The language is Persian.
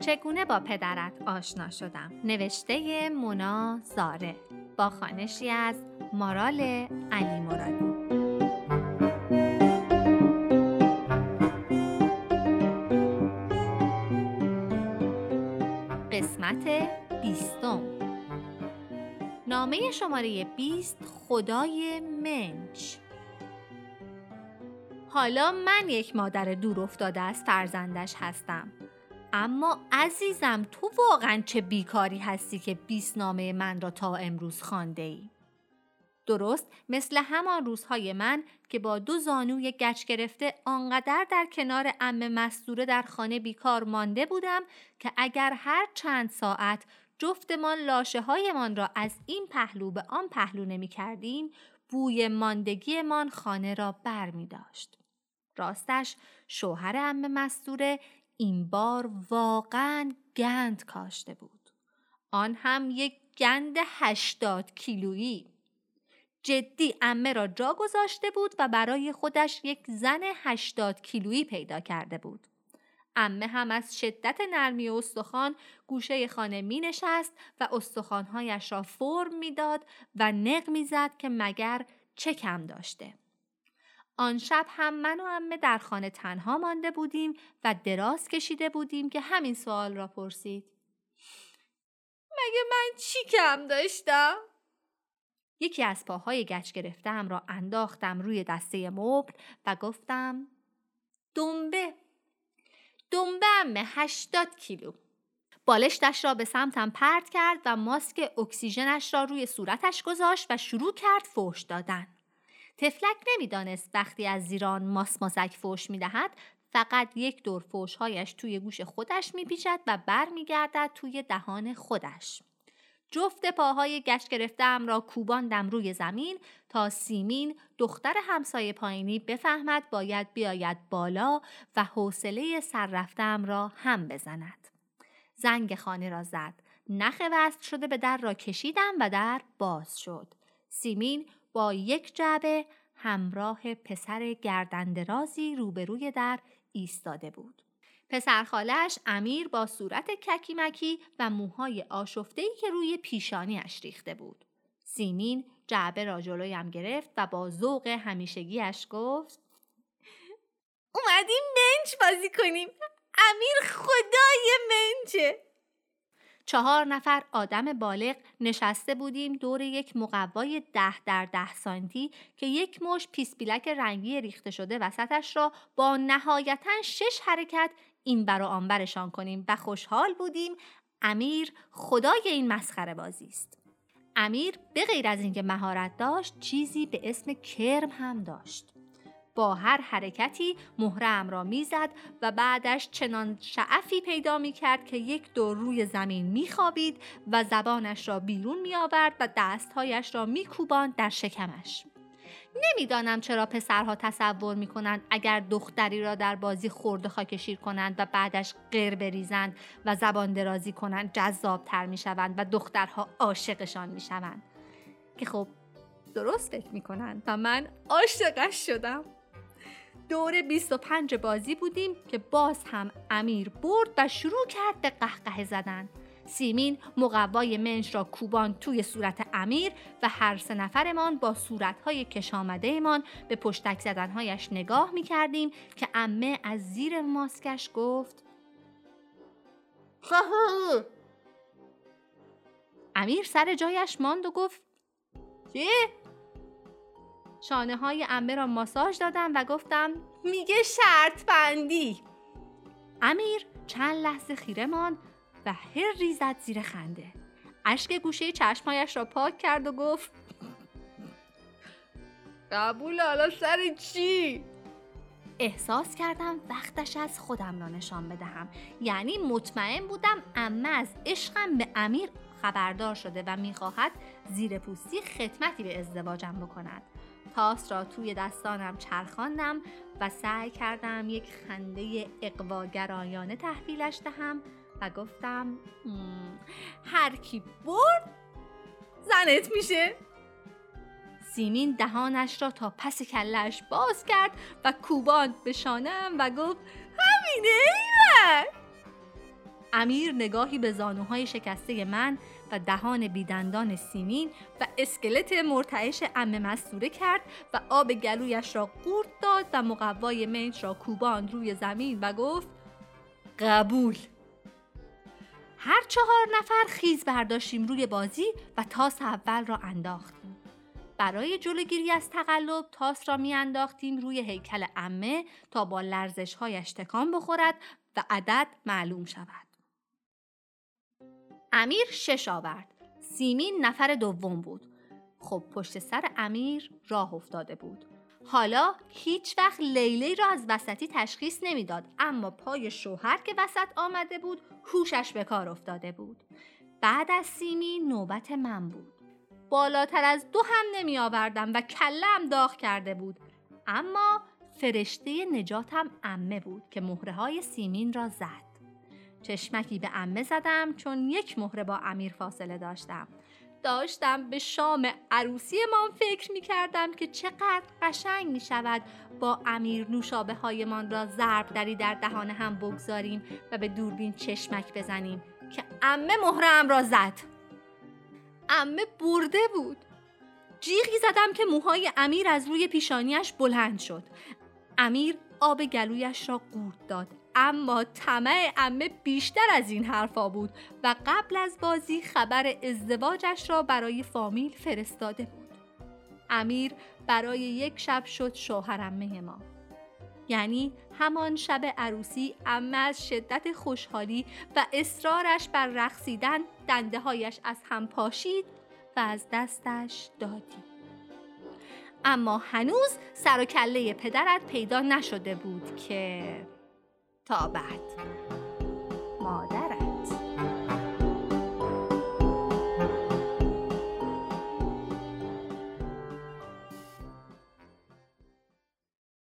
چگونه با پدرت آشنا شدم؟ نوشته مونا زاره با خانشی از مارال علی مرادی قسمت بیستم. نامه شماره 20 خدای منچ حالا من یک مادر دور افتاده از فرزندش هستم. اما عزیزم تو واقعا چه بیکاری هستی که 20 نامه من را تا امروز خانده ای؟ درست مثل همان روزهای من که با دو زانوی گچ گرفته آنقدر در کنار ام مستوره در خانه بیکار مانده بودم که اگر هر چند ساعت جفتمان لاشه هایمان را از این پهلو به آن پهلو نمی کردیم بوی ماندگیمان خانه را بر می داشت. راستش شوهر ام مستوره این بار واقعا گند کاشته بود. آن هم یک گند هشتاد کیلویی. جدی امه را جا گذاشته بود و برای خودش یک زن هشتاد کیلویی پیدا کرده بود. امه هم از شدت نرمی استخوان گوشه خانه می نشست و استخوانهایش را فرم می‌داد و نق می‌زد که مگر چه کم داشته. آن شب هم من و امه در خانه تنها مانده بودیم و دراز کشیده بودیم که همین سوال را پرسید. مگه من چی کم داشتم؟ یکی از پاهای گچ گرفتم را انداختم روی دسته مبل و گفتم دنبه دنبه امه هشتاد کیلو بالشتش را به سمتم پرت کرد و ماسک اکسیژنش را روی صورتش گذاشت و شروع کرد فوش دادن. تفلک نمی‌دانست وقتی از زیران ماس ماسک فوش می‌دهد فقط یک دور فوشهایش توی گوش خودش میپیچد و برمیگردد توی دهان خودش. جفت پاهای گشت گرفتم را کوباندم روی زمین تا سیمین دختر همسایه پایینی بفهمد باید بیاید بالا و حوصله سر رفتم را هم بزند. زنگ خانه را زد. نخ وصل شده به در را کشیدم و در باز شد. سیمین با یک جعبه همراه پسر گردندرازی روبروی در ایستاده بود. پسرخالش امیر با صورت ککیمکی و موهای آشفتهی که روی پیشانیش ریخته بود. سیمین جعبه را جلویم گرفت و با ذوق همیشگیش گفت اومدیم منچ بازی کنیم امیر خدای منچه چهار نفر آدم بالغ نشسته بودیم دور یک مقوای ده در ده سانتی که یک مش پیسپیلک رنگی ریخته شده وسطش را با نهایتا شش حرکت این برا آنبرشان کنیم و خوشحال بودیم امیر خدای این مسخره بازی است. امیر به غیر از اینکه مهارت داشت چیزی به اسم کرم هم داشت. با هر حرکتی مهرم را می‌زد و بعدش چنان شعفی پیدا می کرد که یک دور روی زمین میخوابید و زبانش را بیرون می آورد و دستهایش را میکوباند در شکمش. نمی‌دانم چرا پسرها تصور می‌کنند اگر دختری را در بازی خورده خاکشیر کنند و بعدش غیر بریزند و زبان درازی کنند جذاب تر می‌شوند و دخترها عاشقشان می‌شوند که خب درست فکر می‌کنند و من عاشقش شدم دور 25 بازی بودیم که باز هم امیر برد و شروع کرد به قهقه زدن سیمین مقوای منش را کوبان توی صورت امیر و هر سه نفرمان با صورتهای کش آمده به پشتک زدنهایش نگاه می کردیم که امه از زیر ماسکش گفت امیر سر جایش ماند و گفت چی؟ شانه های امه را ماساژ دادم و گفتم میگه شرط بندی. امیر چند لحظه خیره ماند و هر ریزد زیر خنده. اشک گوشه چشمایش را پاک کرد و گفت قبول حالا سر چی؟ احساس کردم وقتش از خودم را نشان بدهم. یعنی مطمئن بودم امه از عشقم به امیر خبردار شده و می‌خواهد زیر پوستی خدمتی به ازدواجم بکند. تاس را توی دستانم چرخاندم و سعی کردم یک خنده اقواگرایانه تحویلش دهم و گفتم هر کی برد زنت میشه. سیمین دهانش را تا پس کلش باز کرد و کوبان به شانم و گفت همینه ایوه. امیر نگاهی به زانوهای شکسته من و دهان بیدندان سیمین و اسکلت مرتعش ام مستوره کرد و آب گلویش را قورت داد و مقوای منچ را کوبان روی زمین و گفت قبول. هر چهار نفر خیز برداشتیم روی بازی و تاس اول را انداختیم. برای جلوگیری از تقلب تاس را میانداختیم روی هیکل امه تا با لرزش هایش تکان بخورد و عدد معلوم شود. امیر شش آورد. سیمین نفر دوم بود. خب پشت سر امیر راه افتاده بود. حالا هیچ وقت لیلی را از وسطی تشخیص نمی‌داد اما پای شوهر که وسط آمده بود هوشش به کار افتاده بود. بعد از سیمین نوبت من بود. بالاتر از دو هم نمی آوردم و کلم داغ کرده بود. اما فرشته نجاتم امه بود که مهره های سیمین را زد. چشمکی به امه زدم چون یک مهره با امیر فاصله داشتم. داشتم به شام عروسی ما فکر می کردم که چقدر قشنگ می شود با امیر نوشابه هایمان را ضرب دری در دهان هم بگذاریم و به دوربین چشمک بزنیم که امه مهرم را زد. امه برده بود. جیغی زدم که موهای امیر از روی پیشانیش بلند شد. امیر آب گلویش را قورت داد. اما طمع امه بیشتر از این حرفا بود و قبل از بازی خبر ازدواجش را برای فامیل فرستاده بود. امیر برای یک شب شد شوهر امه ما. یعنی همان شب عروسی امه از شدت خوشحالی و اصرارش بر رقصیدن دنده هایش از هم پاشید و از دستش دادی. اما هنوز سر و کله پدرت پیدا نشده بود که تا بعد. مادرت